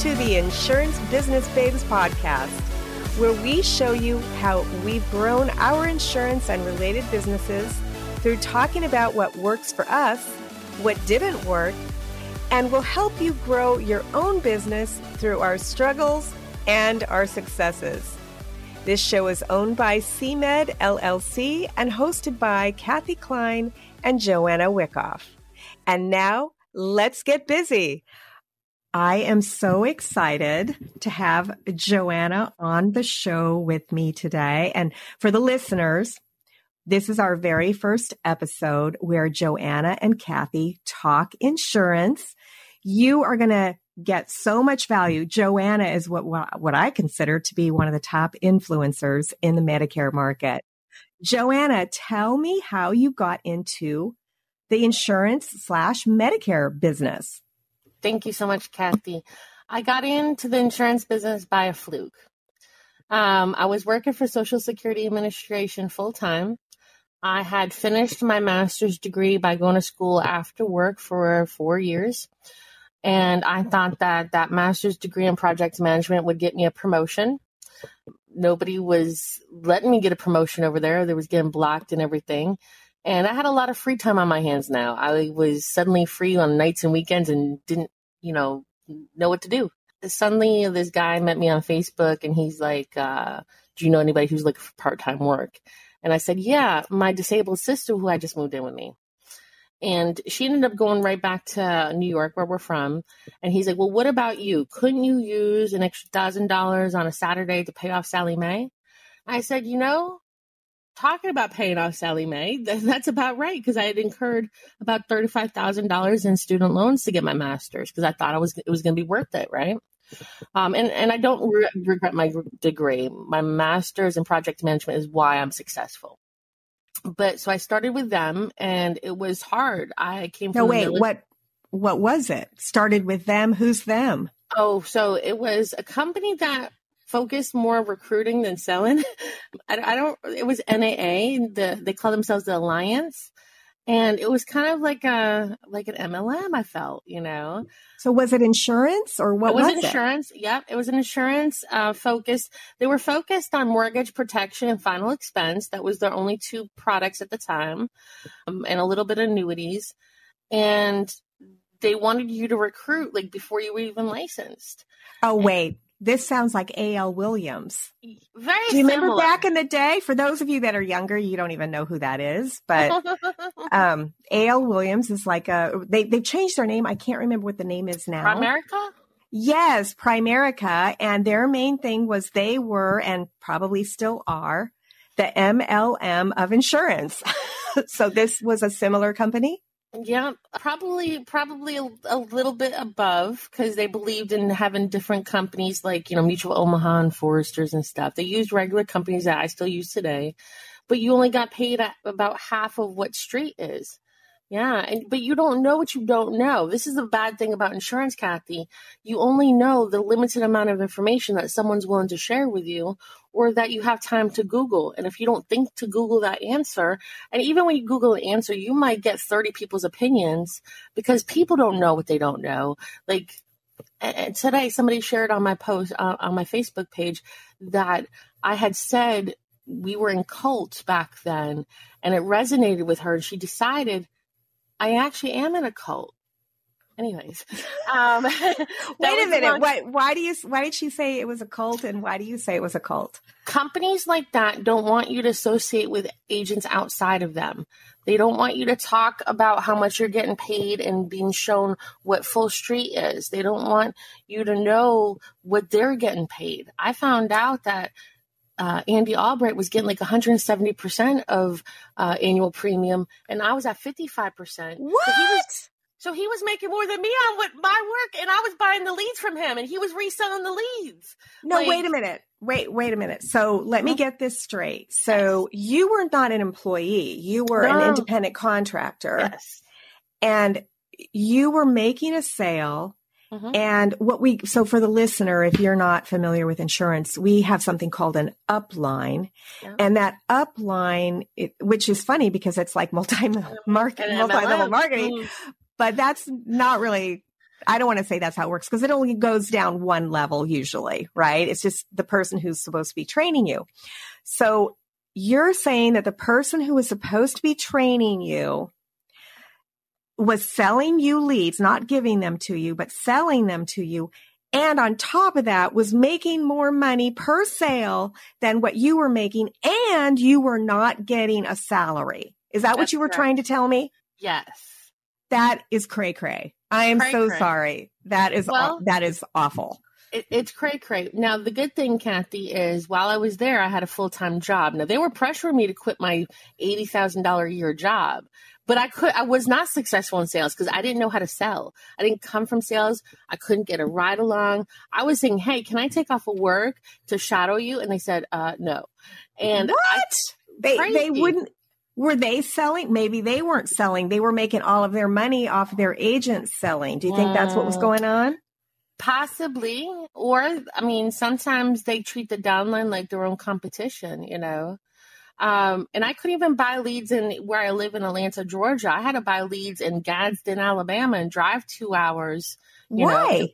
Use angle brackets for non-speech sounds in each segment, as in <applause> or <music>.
to the Insurance Business Babes podcast, where we show you how we've grown our insurance and related businesses through talking about what works for us, what didn't work, and will help you grow your own business through our struggles and our successes. This show is owned by CMED LLC and hosted by Kathe Kline and Joanna Wyckoff. And now, let's get busy. I am so excited to have Joanna on the show with me today. And for the listeners, this is our very first episode where Joanna and Kathy talk insurance. You are going to get so much value. Joanna is what, what I consider to be one of the top influencers in the Medicare market. Joanna, tell me how you got into the insurance slash Medicare business. Thank you so much, Kathy. I got into the insurance business by a fluke. Um, I was working for Social Security Administration full time. I had finished my master's degree by going to school after work for four years. And I thought that that master's degree in project management would get me a promotion. Nobody was letting me get a promotion over there. They was getting blocked and everything. And I had a lot of free time on my hands now. I was suddenly free on nights and weekends and didn't, you know, know what to do. Suddenly, this guy met me on Facebook and he's like, uh, Do you know anybody who's looking for part time work? And I said, Yeah, my disabled sister who I just moved in with me. And she ended up going right back to New York, where we're from. And he's like, Well, what about you? Couldn't you use an extra thousand dollars on a Saturday to pay off Sallie Mae? I said, You know, talking about paying off Sallie Mae, that's about right because I had incurred about thirty-five thousand dollars in student loans to get my master's because I thought I was it was going to be worth it, right? Um, and and I don't re- regret my degree. My master's in project management is why I'm successful. But so I started with them, and it was hard. I came. From no, wait. What what was it? Started with them. Who's them? Oh, so it was a company that focused more on recruiting than selling. <laughs> I, I, don't. It was NAA. The they call themselves the Alliance, and it was kind of like a like an MLM. I felt, you know. So was it insurance or what? It was, was insurance. It? Yep, it was an insurance uh, focus. They were focused on mortgage protection and final expense. That was their only two products at the time, um, and a little bit of annuities. And they wanted you to recruit like before you were even licensed. Oh wait, this sounds like A.L. Williams. Very Do you remember back in the day? For those of you that are younger, you don't even know who that is. But <laughs> um, A.L. Williams is like a they they changed their name. I can't remember what the name is now. Primerica. Yes, Primerica, and their main thing was they were and probably still are the MLM of insurance. <laughs> so this was a similar company. Yeah, probably probably a, a little bit above because they believed in having different companies like you know Mutual Omaha and Foresters and stuff. They used regular companies that I still use today, but you only got paid about half of what Street is. Yeah, and but you don't know what you don't know. This is the bad thing about insurance, Kathy. You only know the limited amount of information that someone's willing to share with you or that you have time to Google. And if you don't think to Google that answer, and even when you Google an answer, you might get 30 people's opinions because people don't know what they don't know. Like today somebody shared on my post uh, on my Facebook page that I had said we were in cult back then and it resonated with her and she decided I actually am in a cult. Anyways, um, <laughs> wait a minute. Why, why do you? Why did she say it was a cult, and why do you say it was a cult? Companies like that don't want you to associate with agents outside of them. They don't want you to talk about how much you're getting paid and being shown what full street is. They don't want you to know what they're getting paid. I found out that uh, Andy Albright was getting like 170% of uh, annual premium, and I was at 55%. What? So he, was, so he was making more than me on what my work, and I was buying the leads from him, and he was reselling the leads. No, like, wait a minute. Wait, wait a minute. So let me get this straight. So you were not an employee; you were no. an independent contractor, yes, and you were making a sale Mm-hmm. And what we, so for the listener, if you're not familiar with insurance, we have something called an upline. Yeah. And that upline, it, which is funny because it's like multi <laughs> market, multi level marketing, mm. But that's not really I don't want to say that's how it works because it only goes down one level usually, right? It's just the person who's supposed to be training you. So you're saying that the person who was supposed to be training you was selling you leads, not giving them to you, but selling them to you. And on top of that was making more money per sale than what you were making. And you were not getting a salary. Is that That's what you were correct. trying to tell me? Yes. That is cray cray. I am cray, so cray. sorry. That is well, that is awful. It, it's cray cray. Now the good thing, Kathy, is while I was there, I had a full time job. Now they were pressuring me to quit my eighty thousand dollar a year job, but I could. I was not successful in sales because I didn't know how to sell. I didn't come from sales. I couldn't get a ride along. I was saying, "Hey, can I take off of work to shadow you?" And they said, uh, "No." And what? I, they crazy. they wouldn't were they selling? Maybe they weren't selling. They were making all of their money off their agents selling. Do you think that's what was going on? Possibly. Or, I mean, sometimes they treat the downline like their own competition, you know? Um, and I couldn't even buy leads in where I live in Atlanta, Georgia. I had to buy leads in Gadsden, Alabama and drive two hours. Why? Know,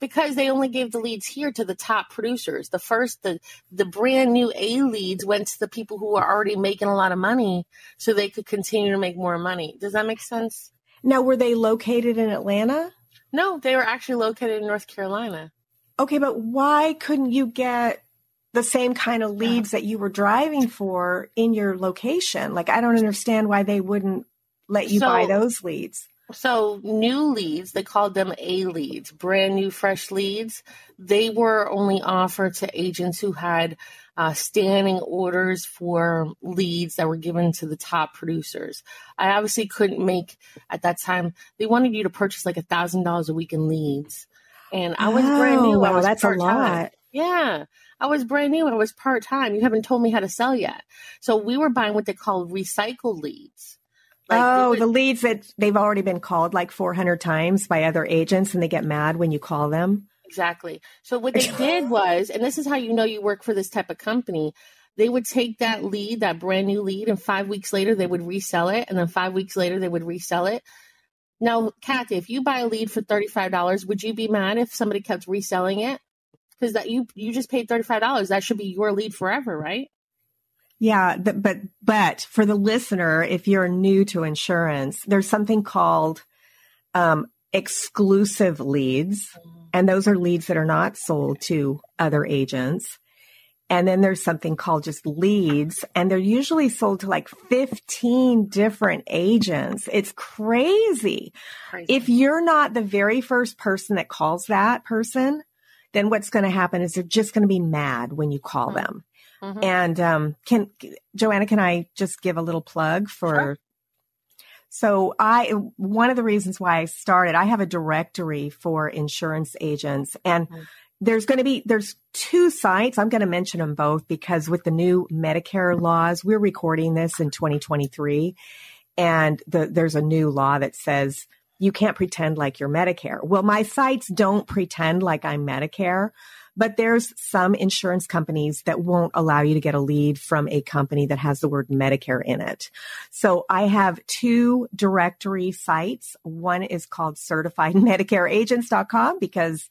because they only gave the leads here to the top producers. The first, the the brand new A leads went to the people who were already making a lot of money, so they could continue to make more money. Does that make sense? Now, were they located in Atlanta? No, they were actually located in North Carolina. Okay, but why couldn't you get the same kind of leads that you were driving for in your location? Like, I don't understand why they wouldn't let you so, buy those leads. So new leads, they called them A leads, brand new fresh leads. They were only offered to agents who had uh, standing orders for leads that were given to the top producers. I obviously couldn't make at that time. They wanted you to purchase like a thousand dollars a week in leads, and I was oh, brand new. Wow, that's part-time. a lot. Yeah. I was brand new. I was part time. You haven't told me how to sell yet. So we were buying what they call recycled leads. Like oh, the leads that they've already been called like 400 times by other agents and they get mad when you call them. Exactly. So what they did was, and this is how you know you work for this type of company, they would take that lead, that brand new lead, and five weeks later they would resell it, and then five weeks later they would resell it. Now, Kathy, if you buy a lead for thirty-five dollars, would you be mad if somebody kept reselling it? Because that you you just paid thirty-five dollars. That should be your lead forever, right? Yeah, but but for the listener, if you're new to insurance, there's something called um, exclusive leads, and those are leads that are not sold to other agents. And then there's something called just leads, and they're usually sold to like 15 different agents. It's crazy. crazy. If you're not the very first person that calls that person, then what's going to happen is they're just going to be mad when you call mm-hmm. them. Mm-hmm. And um, can Joanna, can I just give a little plug for? Sure. So I, one of the reasons why I started, I have a directory for insurance agents and mm-hmm. there's going to be, there's two sites. I'm going to mention them both because with the new Medicare laws, we're recording this in 2023 and the, there's a new law that says you can't pretend like you're Medicare. Well, my sites don't pretend like I'm Medicare. But there's some insurance companies that won't allow you to get a lead from a company that has the word Medicare in it. So I have two directory sites. One is called certifiedmedicareagents.com because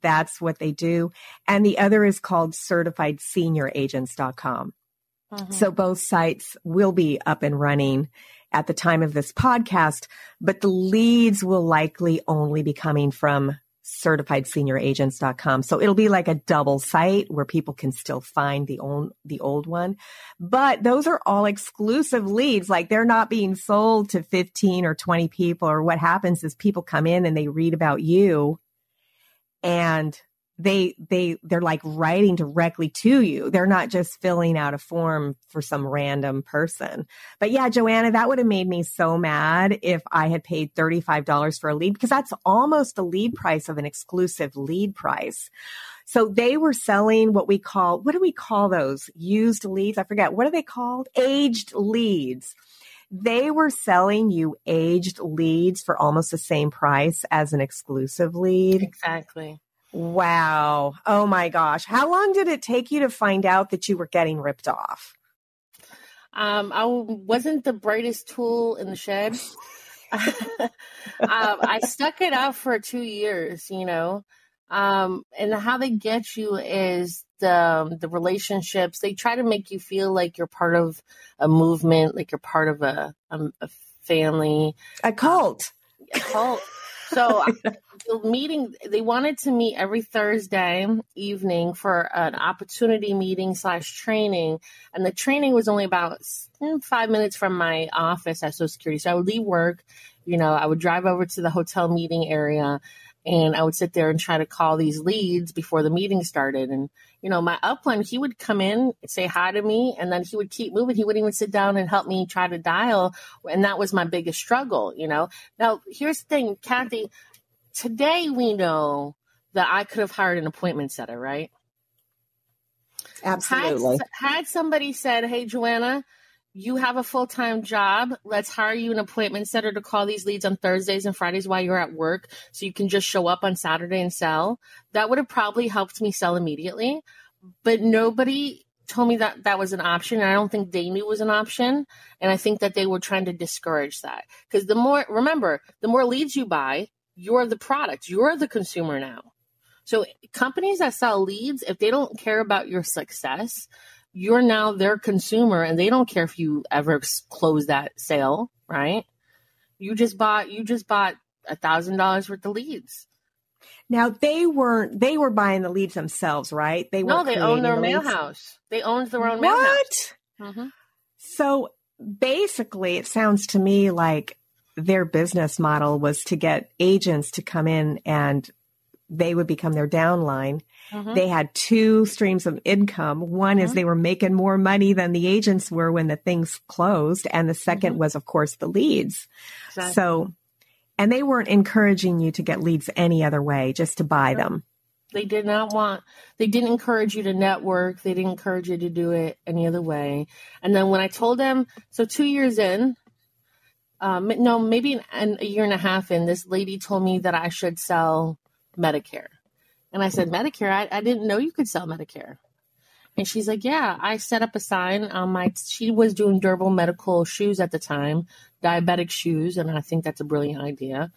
that's what they do. And the other is called certifiedsenioragents.com. Mm-hmm. So both sites will be up and running at the time of this podcast, but the leads will likely only be coming from certifiedsenioragents.com. So it'll be like a double site where people can still find the old, the old one. But those are all exclusive leads. Like they're not being sold to 15 or 20 people or what happens is people come in and they read about you and they they they're like writing directly to you. They're not just filling out a form for some random person. But yeah, Joanna, that would have made me so mad if I had paid $35 for a lead because that's almost the lead price of an exclusive lead price. So they were selling what we call what do we call those? Used leads? I forget. What are they called? Aged leads they were selling you aged leads for almost the same price as an exclusive lead. Exactly. Wow. Oh my gosh. How long did it take you to find out that you were getting ripped off? Um, I wasn't the brightest tool in the shed. <laughs> um, I stuck it out for two years, you know. Um, and how they get you is the um, the relationships. They try to make you feel like you're part of a movement, like you're part of a, a, a family, a cult, a cult. So the meeting, they wanted to meet every Thursday evening for an opportunity meeting slash training, and the training was only about mm, five minutes from my office at Social Security. So I would leave work, you know, I would drive over to the hotel meeting area and I would sit there and try to call these leads before the meeting started. And, you know, my upline, he would come in, say hi to me, and then he would keep moving. He wouldn't even sit down and help me try to dial. And that was my biggest struggle, you know. Now, here's the thing, Kathy, today we know that I could have hired an appointment setter, right? Absolutely. Had, had somebody said, Hey, Joanna, you have a full time job. Let's hire you an appointment setter to call these leads on Thursdays and Fridays while you're at work so you can just show up on Saturday and sell. That would have probably helped me sell immediately. But nobody told me that that was an option. And I don't think they knew it was an option. And I think that they were trying to discourage that. Because the more, remember, the more leads you buy, you're the product, you're the consumer now. So companies that sell leads, if they don't care about your success, you're now their consumer and they don't care if you ever close that sale, right? You just bought you just bought a thousand dollars worth of leads. Now they weren't they were buying the leads themselves, right? They no, they own their the mail house. They owned their own mail house. What? Mm-hmm. So basically, it sounds to me like their business model was to get agents to come in and they would become their downline. Mm-hmm. They had two streams of income. One mm-hmm. is they were making more money than the agents were when the things closed. And the 2nd mm-hmm. was, of course, the leads. Exactly. So, and they weren't encouraging you to get leads any other way, just to buy them. They did not want, they didn't encourage you to network. They didn't encourage you to do it any other way. And then when I told them, so two years in, um, no, maybe an, an, a year and a half in, this lady told me that I should sell Medicare. And I said, Medicare? I, I didn't know you could sell Medicare. And she's like, Yeah, I set up a sign on my. She was doing durable medical shoes at the time, diabetic shoes, and I think that's a brilliant idea.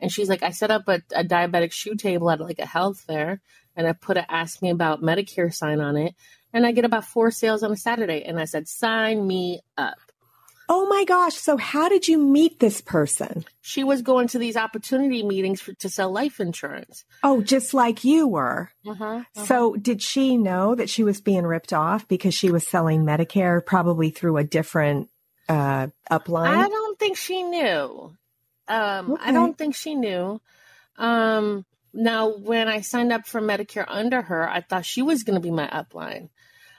And she's like, I set up a, a diabetic shoe table at like a health fair, and I put a ask me about Medicare sign on it, and I get about four sales on a Saturday. And I said, Sign me up. Oh my gosh. So how did you meet this person? She was going to these opportunity meetings for, to sell life insurance. Oh, just like you were. Uh-huh, uh-huh. So did she know that she was being ripped off because she was selling Medicare probably through a different uh, upline? I don't think she knew. Um, okay. I don't think she knew. Um, now, when I signed up for Medicare under her, I thought she was going to be my upline.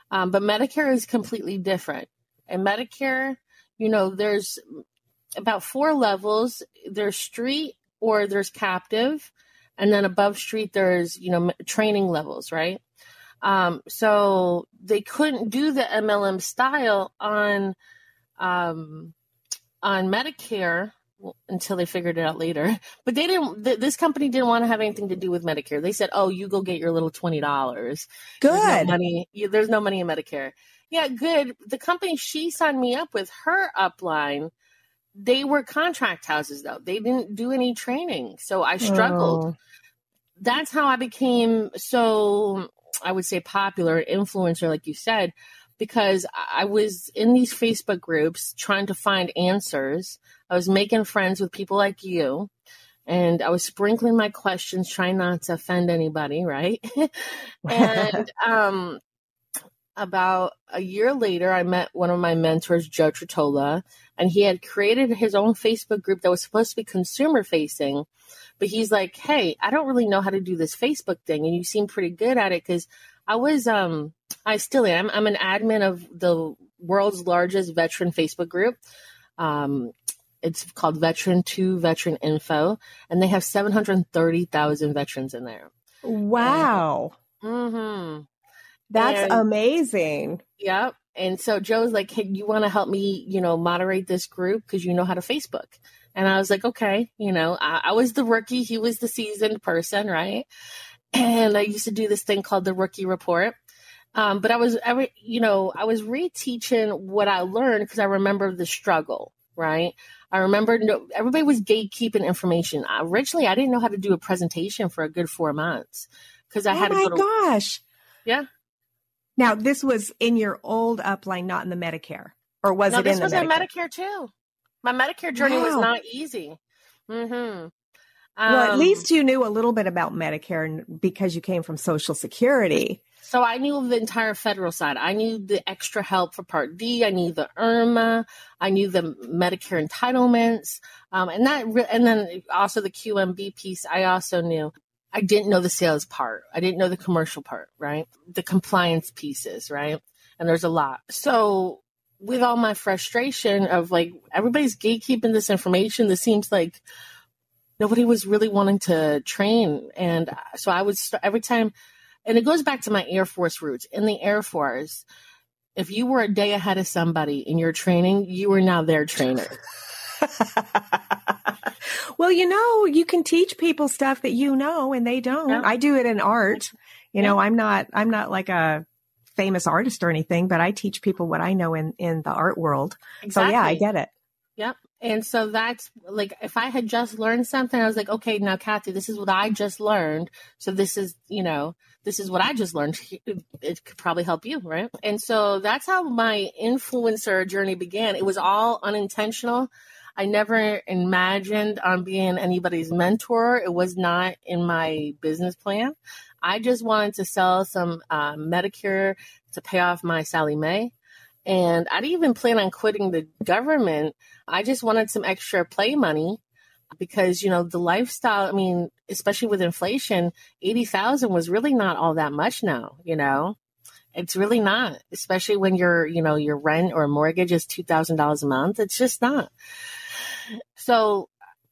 Um, but Medicare is completely different. And Medicare, you know, there's about four levels. There's street or there's captive, and then above street there's you know training levels, right? Um, so they couldn't do the MLM style on um, on Medicare until they figured it out later. <laughs> But they didn't. Th- this company didn't want to have anything to do with Medicare. They said, "Oh, you go get your little twenty dollars. Good there's no money. There's no money in Medicare." Yeah, good. The company she signed me up with, her upline, they were contract houses though. They didn't do any training. So I struggled. Oh. That's how I became so I would say popular influencer like you said because I was in these Facebook groups trying to find answers. I was making friends with people like you and I was sprinkling my questions trying not to offend anybody, right? <laughs> and <laughs> um about a year later, I met one of my mentors, Joe Tritola, and he had created his own Facebook group that was supposed to be consumer facing. But he's like, Hey, I don't really know how to do this Facebook thing. And you seem pretty good at it because I was, um, I still am. I'm an admin of the world's largest veteran Facebook group. Um, it's called Veteran 2 Veteran Info, and they have 730,000 veterans in there. Wow. And, mm-hmm. That's and, amazing. Yep. And so Joe's like, Hey, you want to help me, you know, moderate this group because you know how to Facebook. And I was like, okay, you know, I, I, was the rookie. He was the seasoned person, right? <clears throat> And I used to do this thing called the rookie report. Um, but I was, every, you know, I was reteaching what I learned because I remember the struggle, right? I remember no, everybody was gatekeeping information. Originally, I didn't know how to do a presentation for a good four months because I oh had to my go to. gosh. Yeah. Now, this was in your old upline, not in the Medicare. Or was no, it this in the was Medicare? in Medicare too. My Medicare journey was not easy. Mm-hmm. well, at Um, least you knew a little bit about Medicare because you came from Social Security. So I knew the entire federal side. I knew the extra help for Part D. I knew the IRMAA. I knew the Medicare entitlements, um, and that, re- and then also the QMB piece. I also knew. I didn't know the sales part. I didn't know the commercial part, right? The compliance pieces, right? And there's a lot. So with all my frustration of like everybody's gatekeeping this information, this seems like nobody was really wanting to train. And so I would start every time, and it goes back to my Air Force roots. In the Air Force, if you were a day ahead of somebody in your training, you were now their trainer. <laughs> well, you know, you can teach people stuff that you know and they don't. Yeah. I do it in art. You know, I'm not I'm not like a famous artist or anything, but I teach people what I know in in the art world. So yeah, I get it. Yep. And so that's like if I had just learned something, I was like, okay, now Kathy, this is what I just learned. So this is, you know, this is what I just learned. <laughs> It could probably help you, right? And so that's how my influencer journey began. It was all unintentional. I never imagined on being anybody's mentor. It was not in my business plan. I just wanted to sell some uh, Medicare to pay off my Sallie Mae. And I didn't even plan on quitting the government. I just wanted some extra play money because, you know, the lifestyle, I mean, especially with inflation, 80,000 was really not all that much now, you know? It's really not, especially when your, you know, your rent or mortgage is $2,000 a month. It's just not. So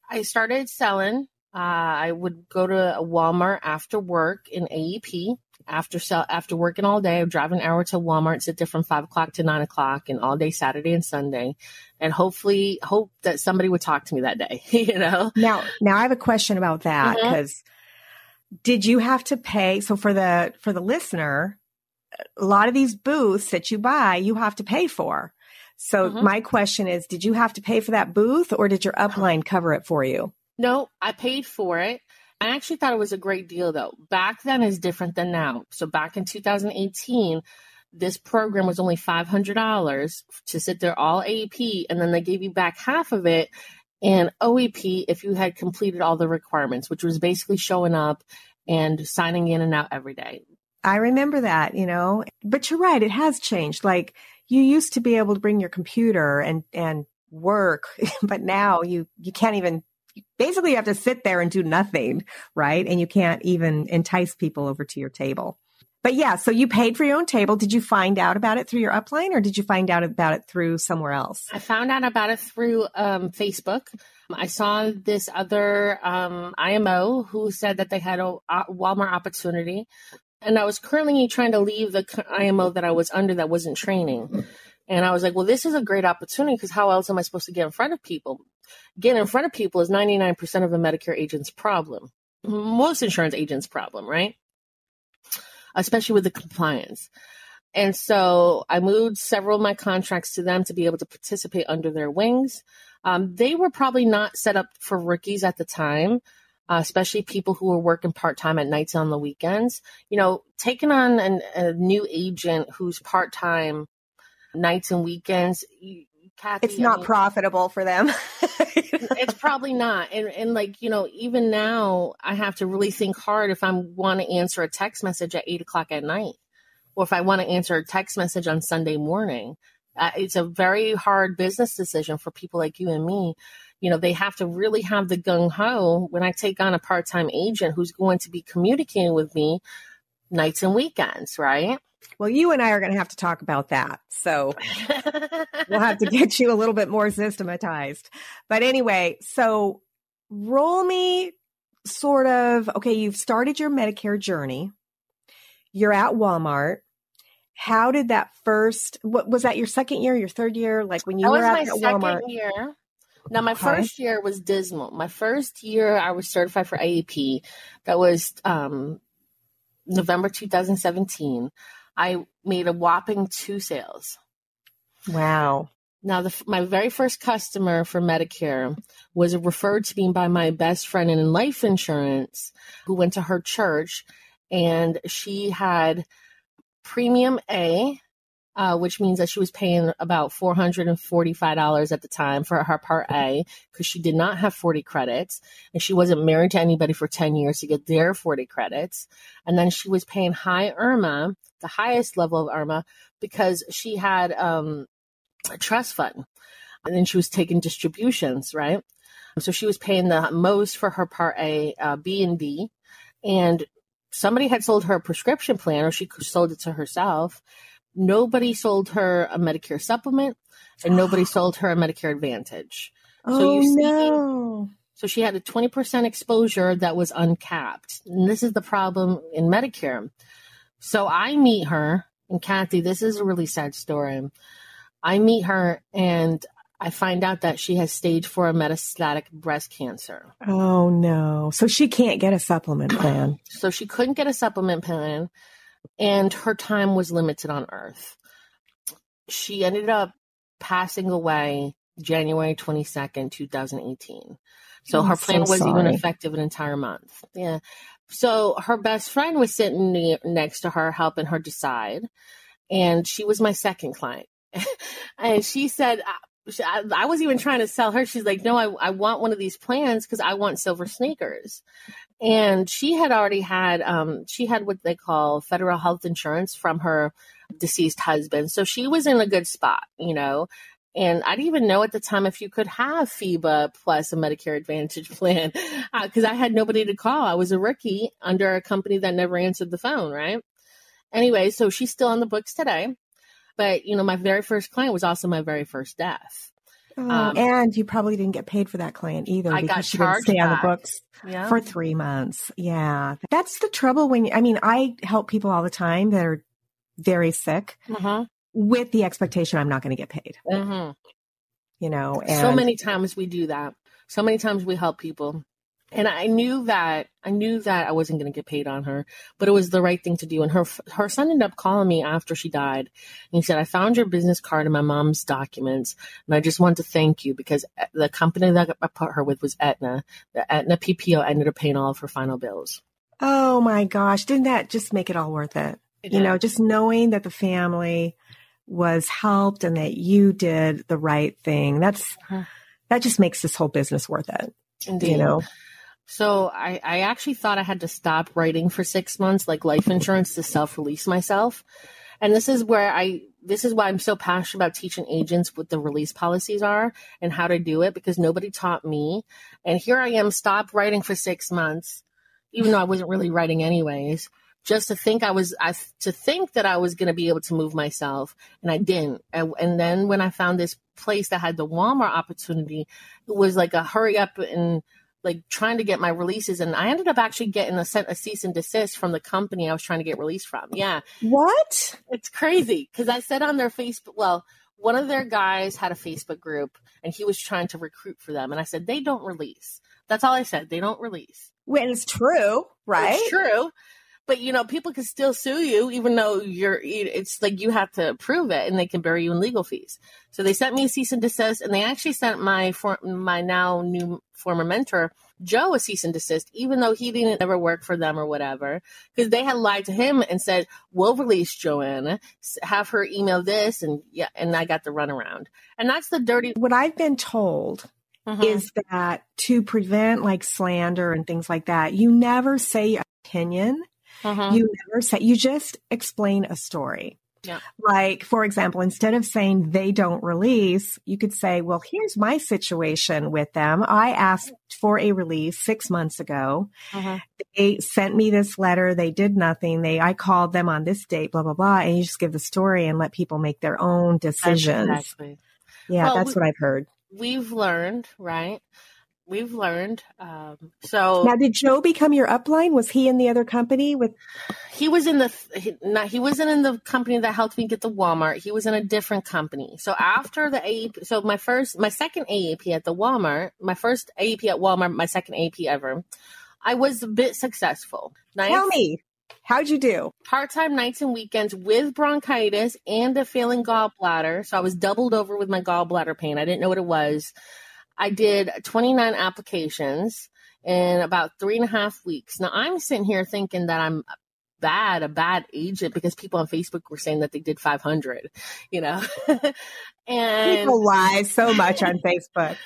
I started selling. Uh, I would go to a Walmart after work in AEP. After sell, after working all day, I would drive an hour to Walmart, sit there from five o'clock to nine o'clock, and all day Saturday and Sunday, and hopefully hope that somebody would talk to me that day. <laughs> you know, Now, now I have a question about that because did you have to pay? So for the for the listener, a lot of these booths that you buy, you have to pay for. So Mhm. my question is, did you have to pay for that booth, or did your upline cover it for you? No, I paid for it. I actually thought it was a great deal though. Back then is different than now. So back in 2018, this program was only $500 to sit there all AEP and then they gave you back half of it and OEP if you had completed all the requirements, which was basically showing up and signing in and out every day. I remember that, you know. But you're right, it has changed. Like you used to be able to bring your computer and and work, <laughs> but now you you can't even basically you have to sit there and do nothing, right? And you can't even entice people over to your table. But yeah, so you paid for your own table. Did you find out about it through your upline or did you find out about it through somewhere else? I found out about it through um, Facebook. I saw this other um, IMO who said that they had a, Walmart opportunity. And I was currently trying to leave the IMO that I was under that wasn't training. And I was like, well, this is a great opportunity because how else am I supposed to get in front of people? Getting in front of people is 99% of a Medicare agent's problem, most insurance agents' problem, right? Especially with the compliance. And so I moved several of my contracts to them to be able to participate under their wings. Um, they were probably not set up for rookies at the time, uh, especially people who are working part time at nights on the weekends. You know, taking on an, a new agent who's part time nights and weekends, you- Kathy, It's I not mean, profitable for them. it's probably not. And and like, you know, even now I have to really think hard if I want to answer a text message at eight o'clock at night. Or if I want to answer a text message on Sunday morning. Uh, it's a very hard business decision for people like you and me. You know, they have to really have the gung ho when I take on a part time agent who's going to be communicating with me nights and weekends, right? well, you and I are going to have to talk about that. So <laughs> we'll have to get you a little bit more systematized. But anyway, so roll me sort of okay, you've started your Medicare journey. You're at Walmart. How did that first what was that your second year, your third year? Like when you that were was my at second Walmart. year. Now, my first year was dismal. My first year, I was certified for AEP. That was um, November 2017. I made a whopping two sales. Wow. Now, the, my very first customer for Medicare was referred to me by my best friend in life insurance who went to her church, and she had premium A, uh, which means that she was paying about $445 at the time for her Part A because she did not have 40 credits and she wasn't married to anybody for 10 years to get their 40 credits. And then she was paying high IRMAA, the highest level of IRMAA, because she had um, a trust fund. And then she was taking distributions, right? So she was paying the most for her Part A, uh, B, and D. And somebody had sold her a prescription plan or she sold it to herself. Nobody sold her a Medicare supplement and nobody <gasps> sold her a Medicare Advantage. So oh, you see, no. So she had a 20% exposure that was uncapped. And this is the problem in Medicare. So I meet her, and Kathy, this is a really sad story. I meet her and I find out that she has stage four metastatic breast cancer. Oh no. So she can't get a supplement plan. so she couldn't get a supplement plan and her time was limited on earth. She ended up passing away January 22nd, 2018. So her plan so wasn't even effective an entire month. Yeah. So her best friend was sitting next to her, helping her decide. And she was my second client. <laughs> and she said, I, I, was even trying to sell her. She's like, no, I, I want one of these plans because I want SilverSneakers. And she had already had, um, she had what they call federal health insurance from her deceased husband. So she was in a good spot, you know. And I didn't even know at the time if you could have FEBA plus a Medicare Advantage <laughs> plan because uh, I had nobody to call. I was a rookie under a company that never answered the phone, right? Anyway, so she's still on the books today. But, you know, my very first client was also my very first death. Oh, um, and you probably didn't get paid for that client either I because she didn't stay back. on the books yeah. for three months. Yeah. That's the trouble when, I mean, I help people all the time that are very sick mm-hmm. with the expectation I'm not going to get paid. Mm-hmm. You know, and so many times we do that. So many times we help people and I knew that I knew that I wasn't going to get paid on her, but it was the right thing to do. And her her son ended up calling me after she died, and he said, "I found your business card in my mom's documents, and I just want to thank you because the company that I put her with was Aetna. The Aetna PPO ended up paying all of her final bills." Oh my gosh! Didn't that just make it all worth it? it you know, just knowing that the family was helped and that you did the right thing. That's uh-huh. that just makes this whole business worth it. Indeed. You know. So I, I actually thought I had to stop writing for six months, like life insurance, to self release myself. And this is where I, this is why I'm so passionate about teaching agents what the release policies are and how to do it because nobody taught me. And here I am, stop writing for six months, even though I wasn't really writing anyways, just to think I was, I, to think that I was going to be able to move myself. And I didn't. And, and then when I found this place that had the Walmart opportunity, it was like a hurry up and, like trying to get my releases and I ended up actually getting a sent a cease and desist from the company I was trying to get released from. Yeah. What? It's crazy because I said on their Facebook, well, one of their guys had a Facebook group and he was trying to recruit for them and I said they don't release. That's all I said. They don't release. When it's true, right? It's true but you know people can still sue you even though you're it's like you have to prove it and they can bury you in legal fees. So they sent me a cease and desist and they actually sent my for, my now new former mentor joe a cease and desist even though he didn't ever work for them or whatever. Because they had lied to him and said we'll release joanna. Have her email this and yeah and i got the runaround. And that's the dirty what i've been told mm-hmm. is that to prevent like slander and things like that you never say opinion uh-huh. You never say, you just explain a story. Yeah. Like, for example, instead of saying they don't release, you could say, well, here's my situation with them. I asked for a release six months ago. Uh-huh. They sent me this letter. They did nothing. They, I called them on this date, blah, blah, blah. And you just give the story and let people make their own decisions. Exactly. Yeah, well, that's we, what I've heard. We've learned, right? We've learned. Um, so now, did Joe become your upline? Was he in the other company with? He was in the he, not. He wasn't in the company that helped me get the Walmart. He was in a different company. So after the AEP, so my first, my second AEP at the Walmart, my first AEP at Walmart, my second AEP ever. I was a bit successful. Nice. Tell me. How'd you do? Part time nights and weekends with bronchitis and a failing gallbladder. So I was doubled over with my gallbladder pain. I didn't know what it was. I did 29 applications in about three and a half weeks. Now I'm sitting here thinking that I'm bad, a bad agent because people on Facebook were saying that they did 500, you know? <laughs> and people lie so much on Facebook.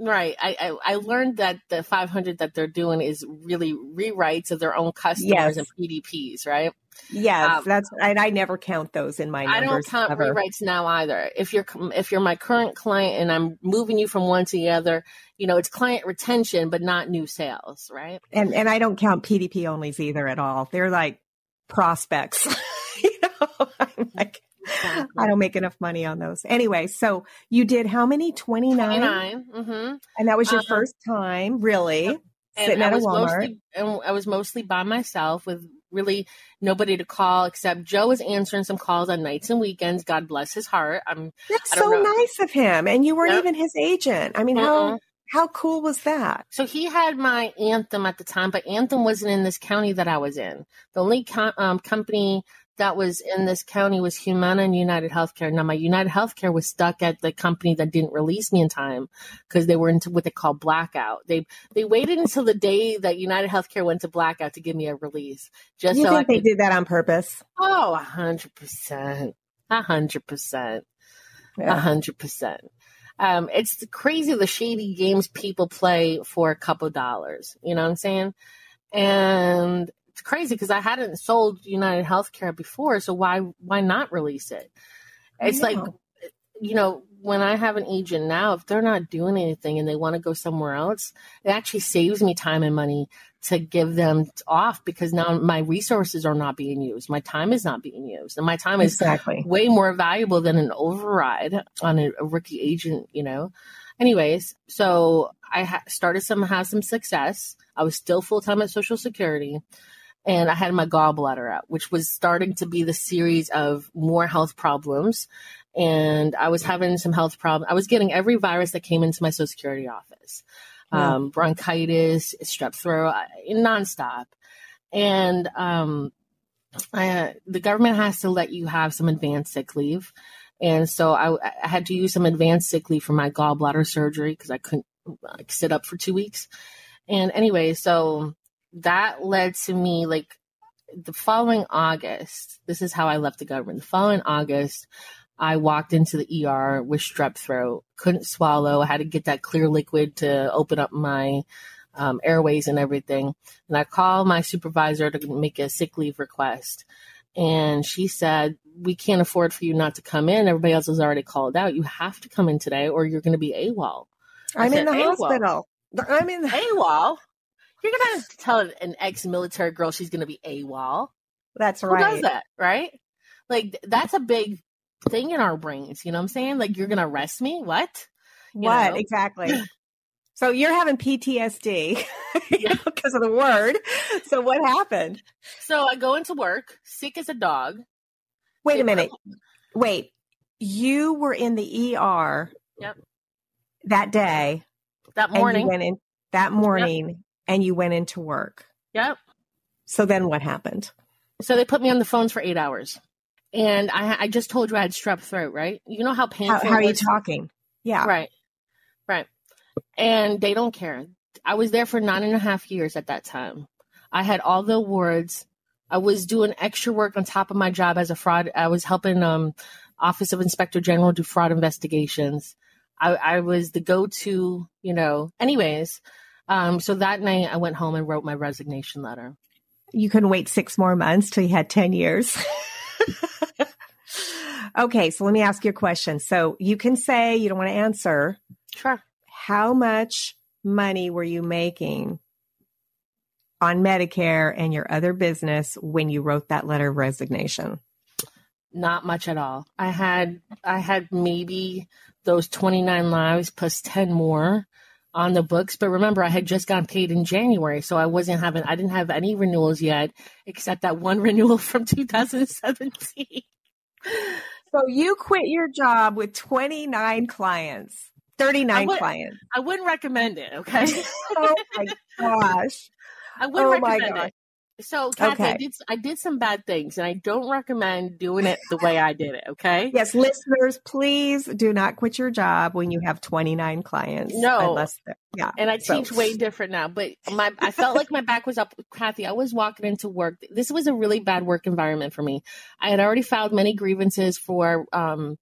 Right. I, I, I learned that the 500 that they're doing is really rewrites of their own customers yes. and PDPs, right? Yes, um, that's and I never count those in my numbers. I don't count ever. rewrites now either. If you're if you're my current client and I'm moving you from one to the other, you know, it's client retention but not new sales, right? And and I don't count PDP onlys either at all. They're like prospects. <laughs> you know, I'm like Exactly. I don't make enough money on those. Anyway, so you did how many? 29? 29. Mm-hmm. And that was your um, first time, really, and sitting at a Walmart. Mostly, and I was mostly by myself with really nobody to call except Joe was answering some calls on nights and weekends. God bless his heart. I'm That's so know. nice of him. And you weren't yep. even his agent. I mean, how how cool was that? So he had my Anthem at the time, but Anthem wasn't in this county that I was in. The only co- um, company that was in this county was Humana and United Healthcare. Now, my United Healthcare was stuck at the company that didn't release me in time because they were into what they call blackout. They they waited until the day that United Healthcare went to blackout to give me a release. Just you so think they did that on purpose? Oh, a hundred percent, a hundred percent, a hundred percent. Um, it's crazy the shady games people play for a couple dollars. You know what I'm saying? And it's crazy because I hadn't sold United Healthcare before, so why why not release it? It's like you know, when I have an agent now, if they're not doing anything and they want to go somewhere else, it actually saves me time and money to give them off because now my resources are not being used. My time is not being used. And my time is exactly. way more valuable than an override on a, a rookie agent, you know? Anyways, so I ha- started some, have some success. I was still full time at Social Security and I had my gallbladder out, which was starting to be the series of more health problems. And I was having some health problems. I was getting every virus that came into my Social Security office yeah. um, bronchitis, strep throat, nonstop. And um, I, the government has to let you have some advanced sick leave. And so I, I had to use some advanced sick leave for my gallbladder surgery because I couldn't like, sit up for two weeks. And anyway, so that led to me like the following August. This is how I left the government. The following August, I walked into the ER with strep throat, couldn't swallow. I had to get that clear liquid to open up my um, airways and everything. And I called my supervisor to make a sick leave request. And she said, We can't afford for you not to come in. Everybody else has already called out. You have to come in today or you're going to be AWOL. I'm in the AWOL. hospital. I'm in the AWOL. You're gonna tell an ex-military girl she's gonna be AWOL. That's right. Who does that, right? Like that's a big thing in our brains. You know what I'm saying? Like you're gonna arrest me? What? You what know? exactly? <laughs> so you're having PTSD because <laughs> of the word. So what happened? So I go into work sick as a dog. Wait a minute. Wait. You were in the ER. Yep. That day. That morning. went in that morning. Yep and you went into work. Yep. So then what happened? So they put me on the phones for eight hours. And I, I just told you I had strep throat, right? You know how painful. How, how are you talking? Yeah. Right. Right. And they don't care. I was there for nine and a half years at that time. I had all the awards. I was doing extra work on top of my job as a fraud. I was helping um, Office of Inspector General do fraud investigations. I, I was the go-to, you know. Anyways, um, so that night I went home and wrote my resignation letter. You couldn't wait six more months till you had 10 years. <laughs> okay, so let me ask you a question. So you can say you don't want to answer. Sure. How much money were you making on Medicare and your other business when you wrote that letter of resignation? Not much at all. I had I had maybe those 29 lives plus 10 more on the books. But remember, I had just gotten paid in January, so I wasn't having, I didn't have any renewals yet, except that one <laughs> renewal from 2017. So you quit your job with 29 clients, 39 would, clients. I wouldn't recommend it, okay? <laughs> oh my gosh. I wouldn't oh recommend it. So, Kathy, Okay. I did I did some bad things, and I don't recommend doing it the way I did it. Okay. Yes, listeners, please do not quit your job when you have 29 clients. No. Unless, yeah. and I So- teach way different now. But my, I felt like my back was up. Kathy, I was walking into work. This was a really bad work environment for me. I had already filed many grievances for, um,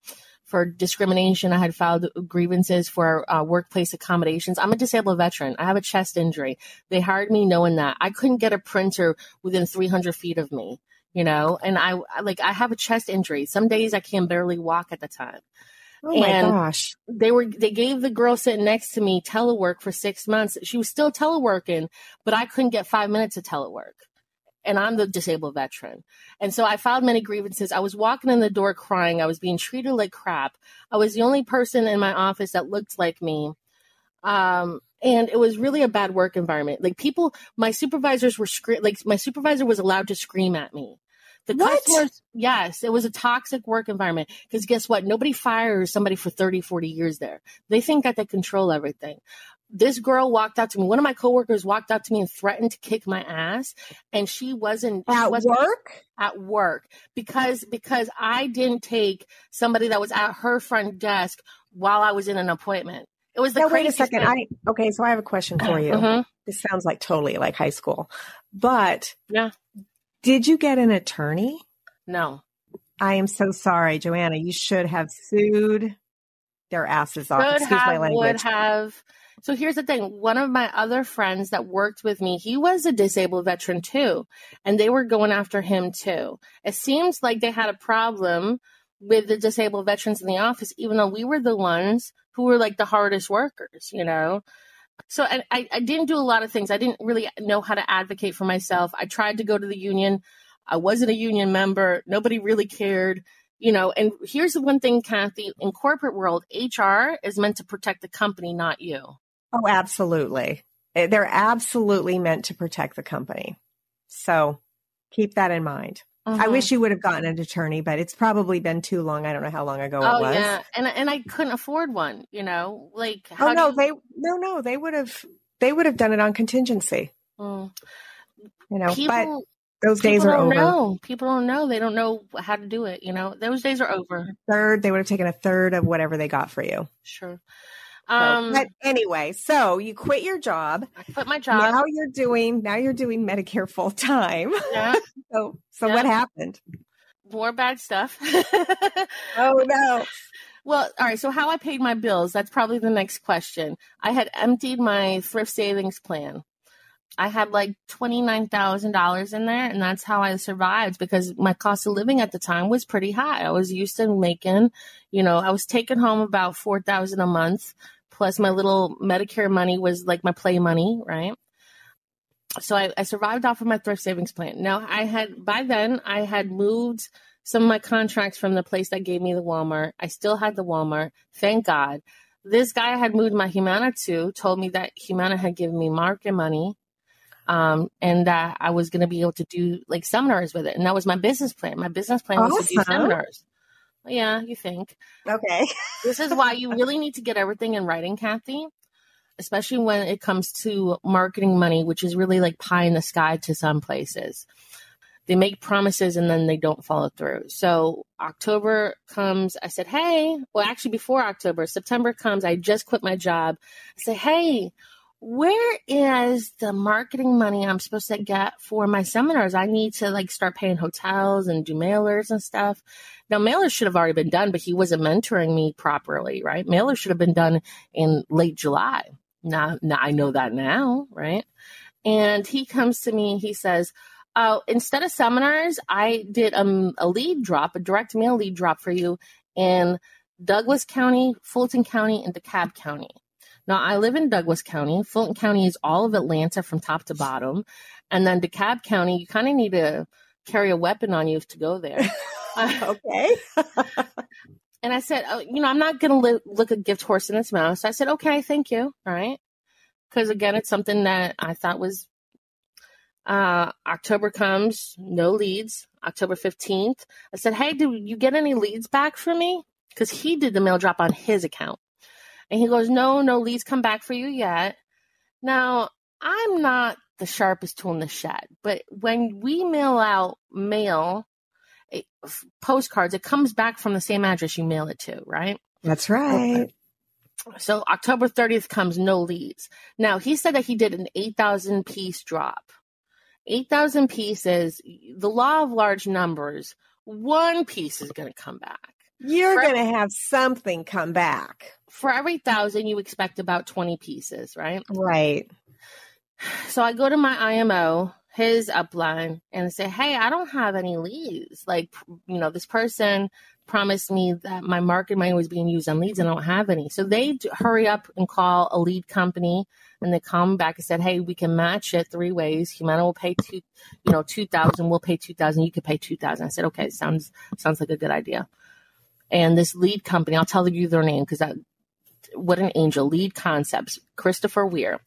for discrimination. I had filed grievances for uh, workplace accommodations. I'm a disabled veteran. I have a chest injury. They hired me knowing that I couldn't get a printer within 300 feet of me. You know, and I like I have a chest injury. Some days I can barely walk at the time Oh my and- gosh. they were they gave the girl sitting next to me telework for six months. She was still teleworking, but I couldn't get five minutes of telework. And I'm the disabled veteran. And so I filed many grievances. I was walking in the door crying. I was being treated like crap. I was the only person in my office that looked like me. Um, and it was really a bad work environment. Like people, my supervisors were scre- like my supervisor was allowed to scream at me. The What? customers, yes, it was a toxic work environment. Because guess what? Nobody fires somebody for 30, 40 years there. They think that they control everything. This girl walked out to me. One of my coworkers walked out to me and threatened to kick my ass. And she wasn't she At wasn't work? at work because because I didn't take somebody that was at her front desk while I was in an appointment. It was the Now, wait a craziest second. thing. I okay, so I have a question for you. Mhm. This sounds like totally like high school. But Yeah. did you get an attorney? No. I am so sorry, Joanna. You should have sued their asses off. Could Excuse my language. would have. So here's the thing. One of my other friends that worked with me, he was a disabled veteran too. And they were going after him too. It seems like they had a problem with the disabled veterans in the office, even though we were the ones who were like the hardest workers, you know? So I, I, didn't do a lot of things. I didn't really know how to advocate for myself. I tried to go to the union. I wasn't a union member. Nobody really cared you know and here's the one thing Kathe in corporate world hr is meant to protect the company not you Oh, absolutely. Eh, They're absolutely meant to protect the company. So keep that in mind. I Mhm. wish you would have gotten an attorney, but it's probably been too long. I don't know how long ago oh it was. yeah and and i couldn't afford one you know like how Oh no, you- they no no, they would have they would have done it on contingency, Mm. you know. but those days people are over. know people don't know they don't know how to do it you know those days are over Third, they would have taken a third of whatever they got for you. sure um but anyway, so you quit your job. i quit my job Now you're doing now you're doing Medicare full time. yeah, <laughs> So so Yeah. what happened? more bad stuff <laughs> Oh no. Well, all right. So, how I paid my bills, that's probably the next question. I had emptied my thrift savings plan. I had like $29,000 in there, and that's how I survived because my cost of living at the time was pretty high. I was used to making, you know, I was taking home about 4000 a month, plus my little Medicare money was like my play money, right? So I, I survived off of my thrift savings plan. Now, I had, by then, I had moved some of my contracts from the place that gave me the Walmart. I still had the Walmart. Thank God. This guy I had moved my Humana to told me that Humana had given me market money um, and that I was going to be able to do like seminars with it. And that was my business plan. My business plan was to do seminars. Yeah, you think. Okay. This is why you really need to get everything in writing, Kathe, especially when it comes to marketing money, which is really like pie in the sky to some places. They make promises and then they don't follow through. So October comes, I said, Hey, well, actually, before October, September comes, I just quit my job. I say, Hey, where is the marketing money I'm supposed to get for my seminars? I need to like start paying hotels and do mailers and stuff. Now, mailers should have already been done, but he wasn't mentoring me properly, right? Mailers should have been done in late July. Now, now I know that now, right? And he comes to me, he says, uh, instead of seminars, I did um, a lead drop, a direct mail lead drop for you in Douglas County, Fulton County, and DeKalb County. Now, I live in Douglas County. Fulton County is all of Atlanta from top to bottom. And then DeKalb County, you kind of need to carry a weapon on you to go there. <laughs> okay. <laughs> And I said, oh, you know, I'm not going to li- look a gift horse in its mouth. So I said, okay, thank you. All right. Because again, it's something that I thought was uh, October comes, no leads. October 15th, I said, hey, did you get any leads back for me? Because he did the mail drop on his account. And he goes, no, no leads come back for you yet. Now, I'm not the sharpest tool in the shed. But when we mail out mail, it, postcards, it comes back from the same address you mail it to, right? That's right. Okay. So October 30th comes no leads. Now he said that he did an 8,000 piece drop. 8,000 pieces, the law of large numbers, one piece is going to come back. You're going to have something come back. For every thousand, you expect about 20 pieces, right? Right. So I go to my IMO, his upline, and say, Hey, I don't have any leads. Like, you know, this person promised me that my market money was being used on leads and I don't have any. So they hurry up and call a lead company and they come back and said, Hey, we can match it three ways. Humana will pay two, you know, 2000. We'll pay 2000. You could pay 2000. I said, okay, sounds, sounds like a good idea. And this lead company, I'll tell you their name because that, what an angel, lead concepts, Christopher Weir.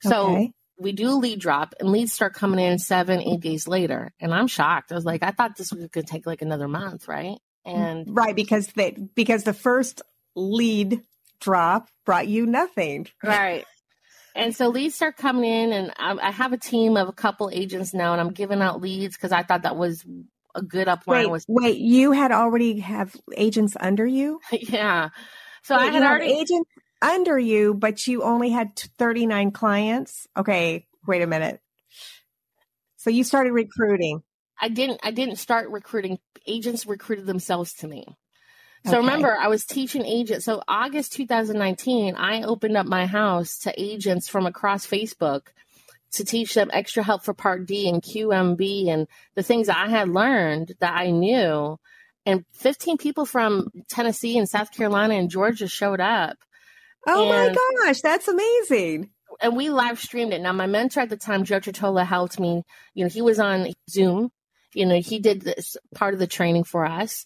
So okay. we do a lead drop and leads start coming in seven, eight days later. And I'm shocked. I was like, I thought this was going to take like another month, right? And right, because they, because the first lead drop brought you nothing. Right. And so leads start coming in, and I, I, have a team of a couple agents now, and I'm giving out leads because I thought that was a good upline. Wait, was wait, you had already have agents under you? <laughs> yeah. So wait, I had already agents under you, but you only had 39 clients. Okay, wait a minute. So you started recruiting. I didn't. I didn't start recruiting. Agents recruited themselves to me. So okay. remember, I was teaching agents. So August 2019, I opened up my house to agents from across Facebook to teach them extra help for Part D and QMB and the things I had learned that I knew. And 15 people from Tennessee and South Carolina and Georgia showed up. Oh and, my gosh, that's amazing. And we live streamed it. Now, my mentor at the time, Joe Tritola, helped me. You know, he was on Zoom. You know, he did this part of the training for us.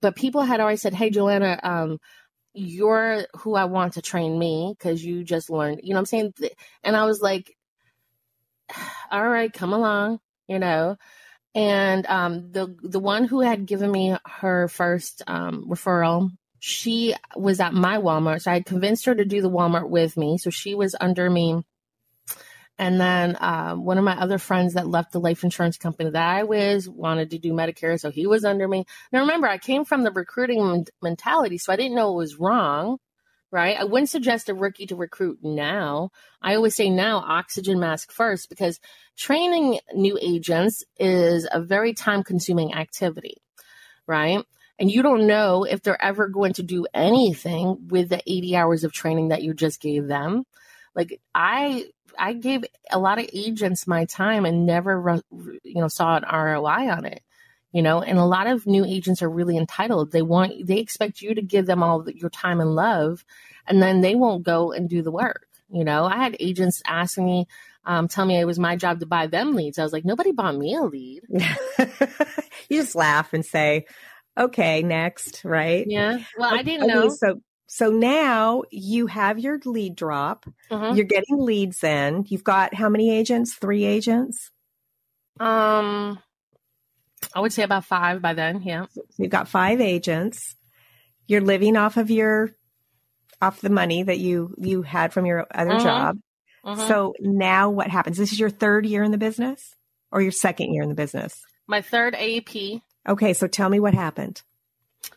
But people had already said, "Hey, Joanna, um, you're who I want to train me because you just learned." You know what I'm saying? And I was like, "All right, come along," you know. And um, the the one who had given me her first um, referral, she was at my Walmart, so I had convinced her to do the Walmart with me. So she was under me and then um, one of my other friends that left the life insurance company that I was wanted to do Medicare, so he was under me. Now remember, I came from the recruiting mentality, so I didn't know it was wrong, right? I wouldn't suggest a rookie to recruit now. I always say now, oxygen mask first, because training new agents is a very time consuming activity, right? And you don't know if they're ever going to do anything with the 80 hours of training that you just gave them. Like I I gave a lot of agents my time and never, you know, saw an ROI on it. You know, and a lot of new agents are really entitled. They want, they expect you to give them all your time and love, and then they won't go and do the work. You know, I had agents asking me, um, tell me it was my job to buy them leads. I was like, nobody bought me a lead. <laughs> you just laugh and say, okay, next, right? Yeah. Well, I didn't know. So, so now you have your lead drop. Mm-hmm. You're getting leads in. You've got how many agents? Three agents? Um I would say about 5 by then, yeah. So you've got 5 agents. You're living off of your off the money that you you had from your other mm-hmm. job. Mm-hmm. So now what happens? This is your third year in the business or your second year in the business? My third AEP. Okay, so tell me what happened.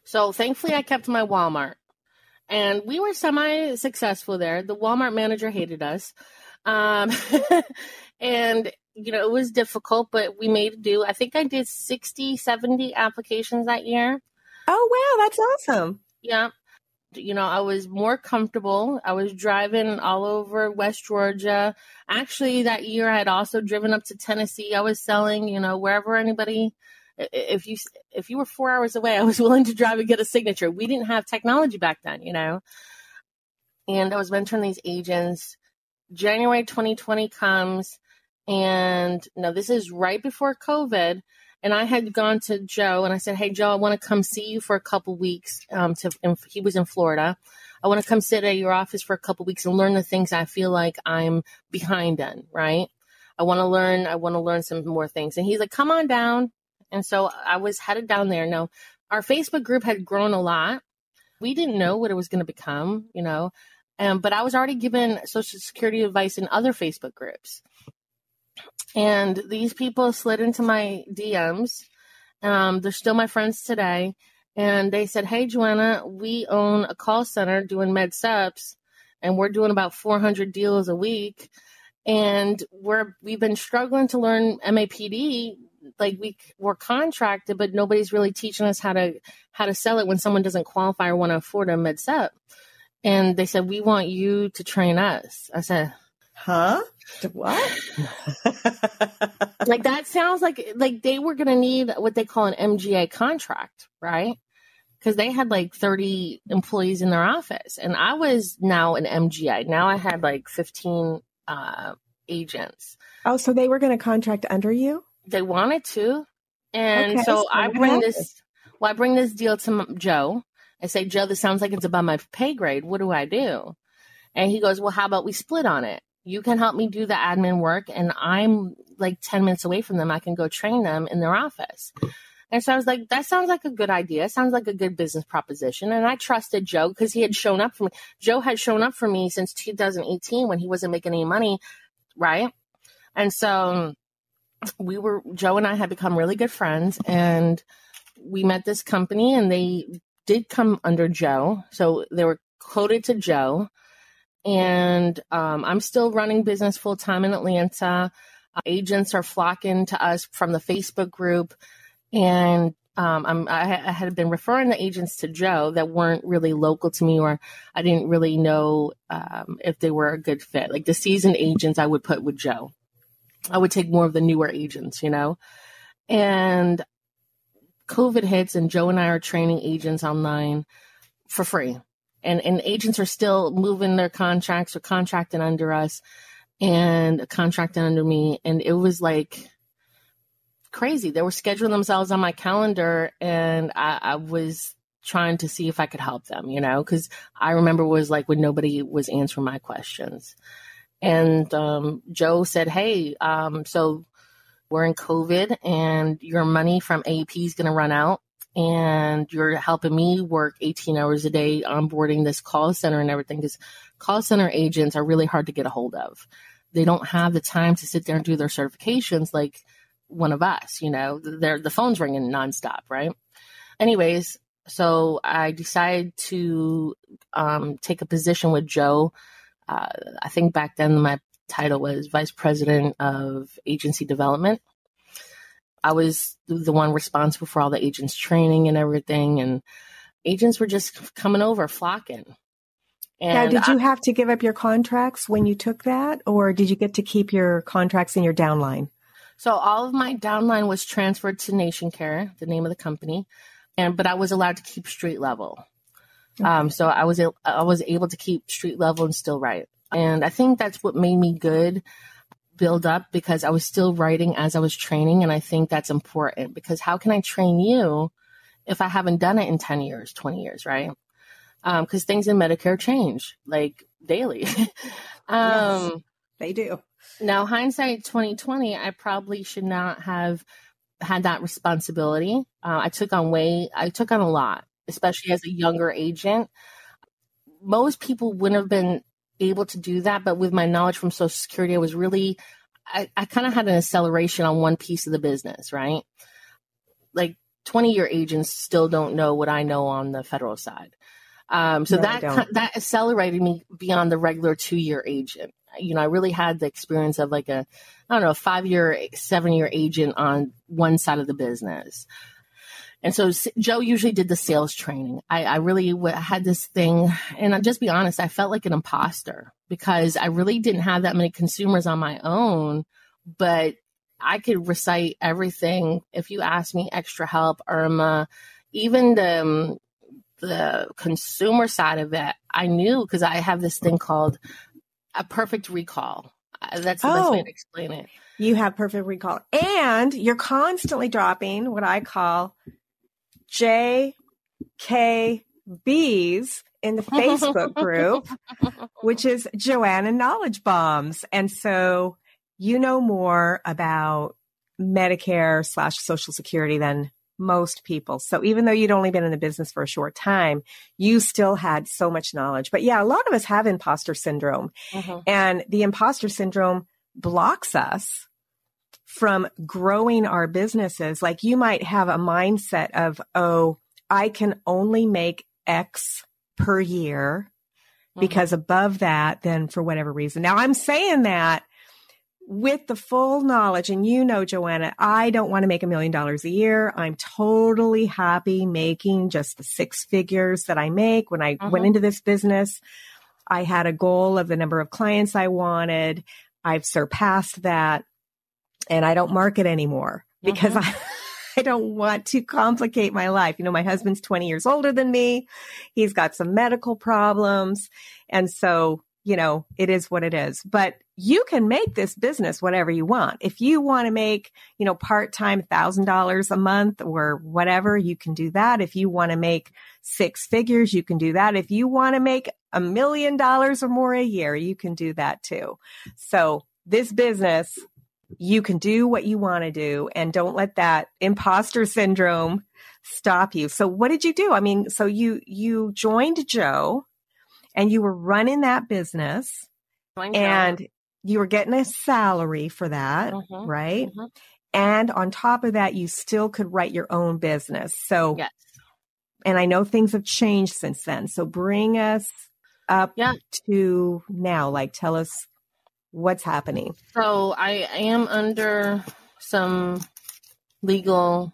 So thankfully I kept my Walmart and we were semi successful there. The Walmart manager hated us. Um, <laughs> and, you know, it was difficult, but we made do. I think I did 60, 70 applications that year. Oh, wow. That's awesome. Yeah. You know, I was more comfortable. I was driving all over West Georgia. Actually, that year I had also driven up to Tennessee. I was selling, you know, wherever anybody if you if you were four hours away, <laughs> I was willing to drive and get a signature. We didn't have technology back then, you know. And I was mentoring these agents. January 2020 comes, and now this is right before COVID. And I had gone to Joe and I said, "Hey, Joe, I want to come see you for a couple weeks." Um, to he was in Florida. I want to come sit at your office for a couple weeks and learn the things I feel like I'm behind in. Right? I want to learn. I want to learn some more things. And he's like, "Come on down." And so I was headed down there. Now, our Facebook group had grown a lot. We didn't know what it was going to become, you know, um, but I was already given Social Security advice in other Facebook groups. And these people slid into my DMs. Um, they're still my friends today. And they said, Hey, Joanna, we own a call center doing med supps and we're doing about 400 deals a week. And we're, we've been struggling to learn MAPD. Like we we're contracted, but nobody's really teaching us how to, how to sell it when someone doesn't qualify or want to afford a med supp. And they said, we want you to train us. I said, huh? What? <laughs> like that sounds like like they were going to need what they call an MGA contract, right? Because they had like 30 employees in their office, and I was now an MGA. Now I had like 15 uh, agents. Oh, so they were going to contract under you? They wanted to, and okay, so, so I bring this. Well, I bring this deal to Joe. I say, Joe, this sounds like it's above my pay grade. What do I do? And he goes, Well, how about we split on it? You can help me do the admin work and I'm like 10 minutes away from them. I can go train them in their office. And so I was like, that sounds like a good idea. Sounds like a good business proposition. And I trusted Joe because he had shown up for me. Joe had shown up for me since 2018 when he wasn't making any money. Right. And so we were, Joe and I had become really good friends and we met this company and they did come under Joe. So they were quoted to Joe and um, I'm still running business full time in Atlanta. Uh, agents are flocking to us from the Facebook group, and um, I, I had been referring the agents to Joe that weren't really local to me, or I didn't really know um, if they were a good fit. Like the seasoned agents, I would put with Joe. I would take more of the newer agents, you know, and COVID hits, and Joe and I are training agents online for free and and agents are still moving their contracts or contracting under us and contracting under me. And it was like crazy. They were scheduling themselves on my calendar and i, I was trying to see if i could help them you know because i remember was like when nobody was answering my questions. And um, joe said hey um, so we're in covid and your money from AEP is going to run out and you're helping me work 18 hours a day onboarding this call center and everything because call center agents are really hard to get a hold of. They don't have the time to sit there and do their certifications like one of us, you know, they're, the phone's ringing nonstop, right? Anyways, so I decided to um, take a position with Joe. Uh, I think back then my title was Vice President of Agency Development. I was the one responsible for all the agents training and everything. And agents were just coming over, flocking. And now, did you have to give up your contracts when you took that, or did you get to keep your contracts in your downline? So all of my downline was transferred to Nation Care, the name of the company, and but I was allowed to keep street level. Okay. Um, so I was I was able to keep street level and still write, and I think that's what made me good build up because I was still writing as I was training. And I think that's important because how can I train you if I haven't done it in 10 years, 20 years, right? Because um, things in Medicare change like daily. <laughs> um, yes, they do. Now, hindsight 2020, I probably should not have had that responsibility. Uh, I took on way, I took on a lot, especially as a younger agent. Most people wouldn't have been able to do that. But with my knowledge from Social Security, I was really, I, I kind of had an acceleration on one piece of the business, right? Like 20 year agents still don't know what I know on the federal side. Um, so no, that that accelerated me beyond the regular two year agent. You know, I really had the experience of like a, I don't know, five year, seven year agent on one side of the business. And so Joe usually did the sales training. I, I really w- had this thing, and I'll just be honest, I felt like an imposter because I really didn't have that many consumers on my own, but I could recite everything. If you ask me extra help, IRMAA, even the, um, the consumer side of it, I knew because I have this thing called a perfect recall. Uh, that's the oh. best way to explain it. You have perfect recall. And you're constantly dropping what I call JKBs in the Facebook group, <laughs> which is Joanna Knowledge Bombs. And so you know more about Medicare slash Social Security than most people. So even though you'd only been in the business for a short time, you still had so much knowledge. But yeah, a lot of us have imposter syndrome. Mm-hmm. And the imposter syndrome blocks us from growing our businesses. Like you might have a mindset of, oh, I can only make X per year mm-hmm. because above that, then for whatever reason. Now I'm saying that with the full knowledge, and you know, Joanna, I don't want to make a million dollars a year. I'm totally happy making just the six figures that I make. When I mm-hmm. went into this business, I had a goal of the number of clients I wanted. I've surpassed that and I don't market anymore because mm-hmm. I, <laughs> I don't want to complicate my life. You know, my husband's 20 years older than me. He's got some medical problems. And so you know, it is what it is. But you can make this business whatever you want. If you want to make, you know, part time $1,000 a month or whatever, you can do that. If you want to make six figures, you can do that. If you want to make a million dollars or more a year, you can do that too. So this business, you can do what you want to do and don't let that imposter syndrome stop you. So what did you do? I mean, so you, you joined Joe and you were running that business and you were getting a salary for that, mm-hmm. right? Mm-hmm. And on top of that, you still could write your own business. So, yes. and I know things have changed since then. So bring us up yeah. to now. Like, tell us what's happening. So I am under some legal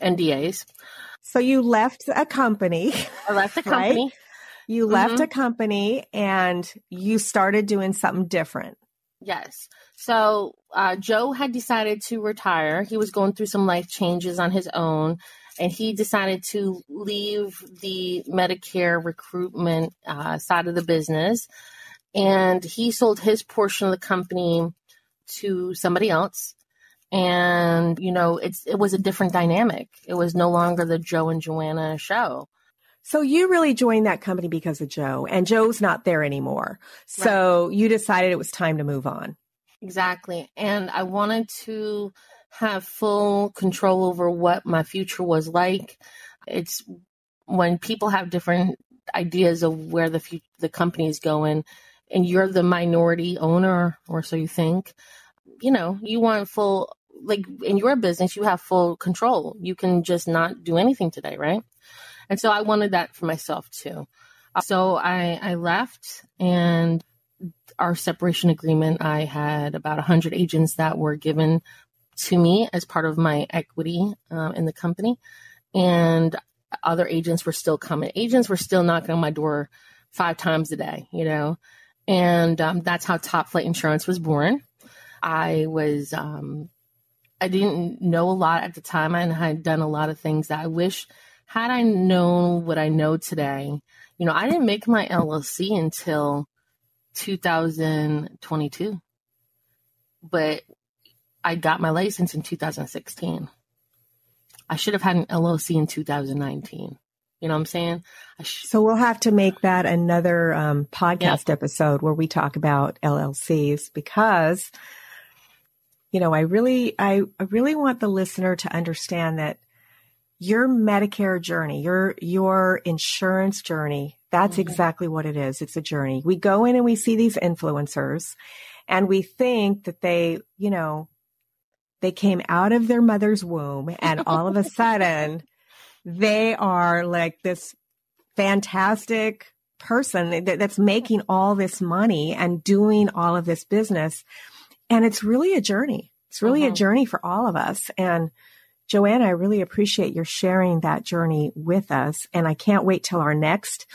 NDAs. So you left a company. I left <laughs> the company. Right? You left mm-hmm. a company and you started doing something different. Yes. So uh, Joe had decided to retire. He was going through some life changes on his own, and he decided to leave the Medicare recruitment uh, side of the business. And he sold his portion of the company to somebody else. And you know, it's it was a different dynamic. It was no longer the Joe and Joanna show. So you really joined that company because of Joe, and Joe's not there anymore. So right. you decided it was time to move on. Exactly. And I wanted to have full control over what my future was like. It's when people have different ideas of where the the company is going, and you're the minority owner, or so you think. You know, you want full like in your business, you have full control. You can just not do anything today, right? And so I wanted that for myself too. So I, I left and our separation agreement, I had about 100 agents that were given to me as part of my equity uh, in the company. And other agents were still coming. Agents were still knocking on my door five times a day, you know. And um, that's how Top Flight Insurance was born. I was, um, I didn't know a lot at the time, and I had done a lot of things that I wish had I known what I know today, you know, I didn't make my LLC until 2022, but I got my license in 2016. I should have had an LLC in 2019. You know what I'm saying? Sh- so we'll have to make that another um, podcast episode where we talk about LLCs because, you know, I really, I, I really want the listener to understand that your Medicare journey, your your insurance journey, that's mm-hmm. exactly what it is. It's a journey. We go in and we see these influencers and we think that they, you know, they came out of their mother's womb and all of a <laughs> sudden they are like this fantastic person that, that's making all this money and doing all of this business. And it's really a journey. It's really mm-hmm. a journey for all of us. And Joanna, I really appreciate your sharing that journey with us. And I can't wait till our next,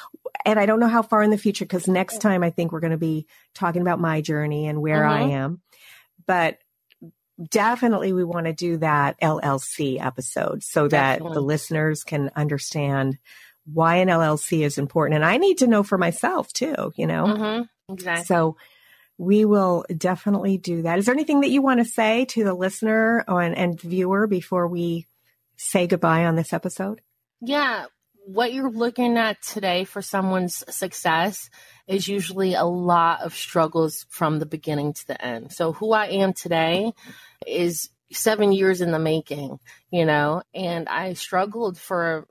and I don't know how far in the future, because next time I think we're going to be talking about my journey and where mm-hmm. I am. But definitely we want to do that LLC episode so that the listeners can understand why an LLC is important. And I need to know for myself too, you know? Mm-hmm. Exactly. So we will definitely do that. Is there anything that you want to say to the listener and, and viewer before we say goodbye on this episode? Yeah. What you're looking at today for someone's success is usually a lot of struggles from the beginning to the end. So, who I am today is seven years in the making, you know, and I struggled for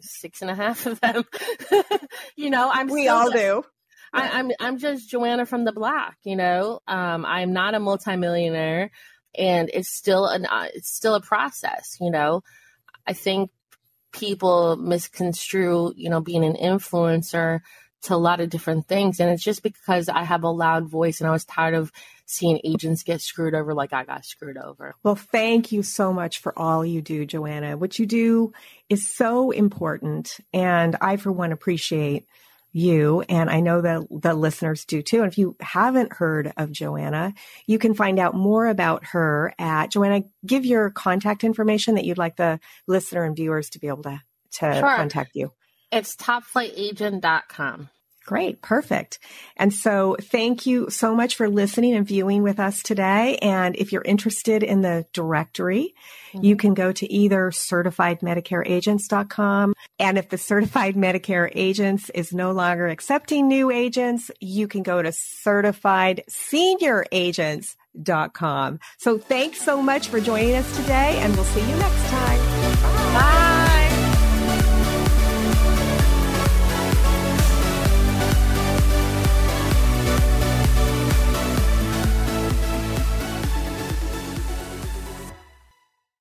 six and a half of them. <laughs> you know, I'm we all do. I, am I'm, I'm just Joanna from the block, you know. Um, I'm not a multimillionaire, and it's still an uh, it's still a process. You know, I think people misconstrue, you know, being an influencer to a lot of different things. And it's just because I have a loud voice and I was tired of seeing agents get screwed over like I got screwed over. Well, thank you so much for all you do, Joanna. What you do is so important. And I, for one, appreciate you. And I know that the listeners do too. And if you haven't heard of Joanna, you can find out more about her at Joanna. Give your contact information that you'd like the listener and viewers to be able to, to sure. contact you. It's topflightagent.com. Great. Perfect. And so thank you so much for listening and viewing with us today. And if you're interested in the directory, mm-hmm. you can go to either certifiedmedicareagents.com. And if the certified Medicare agents is no longer accepting new agents, you can go to certifiedsenioragents.com. So thanks so much for joining us today and we'll see you next time. Bye. Bye.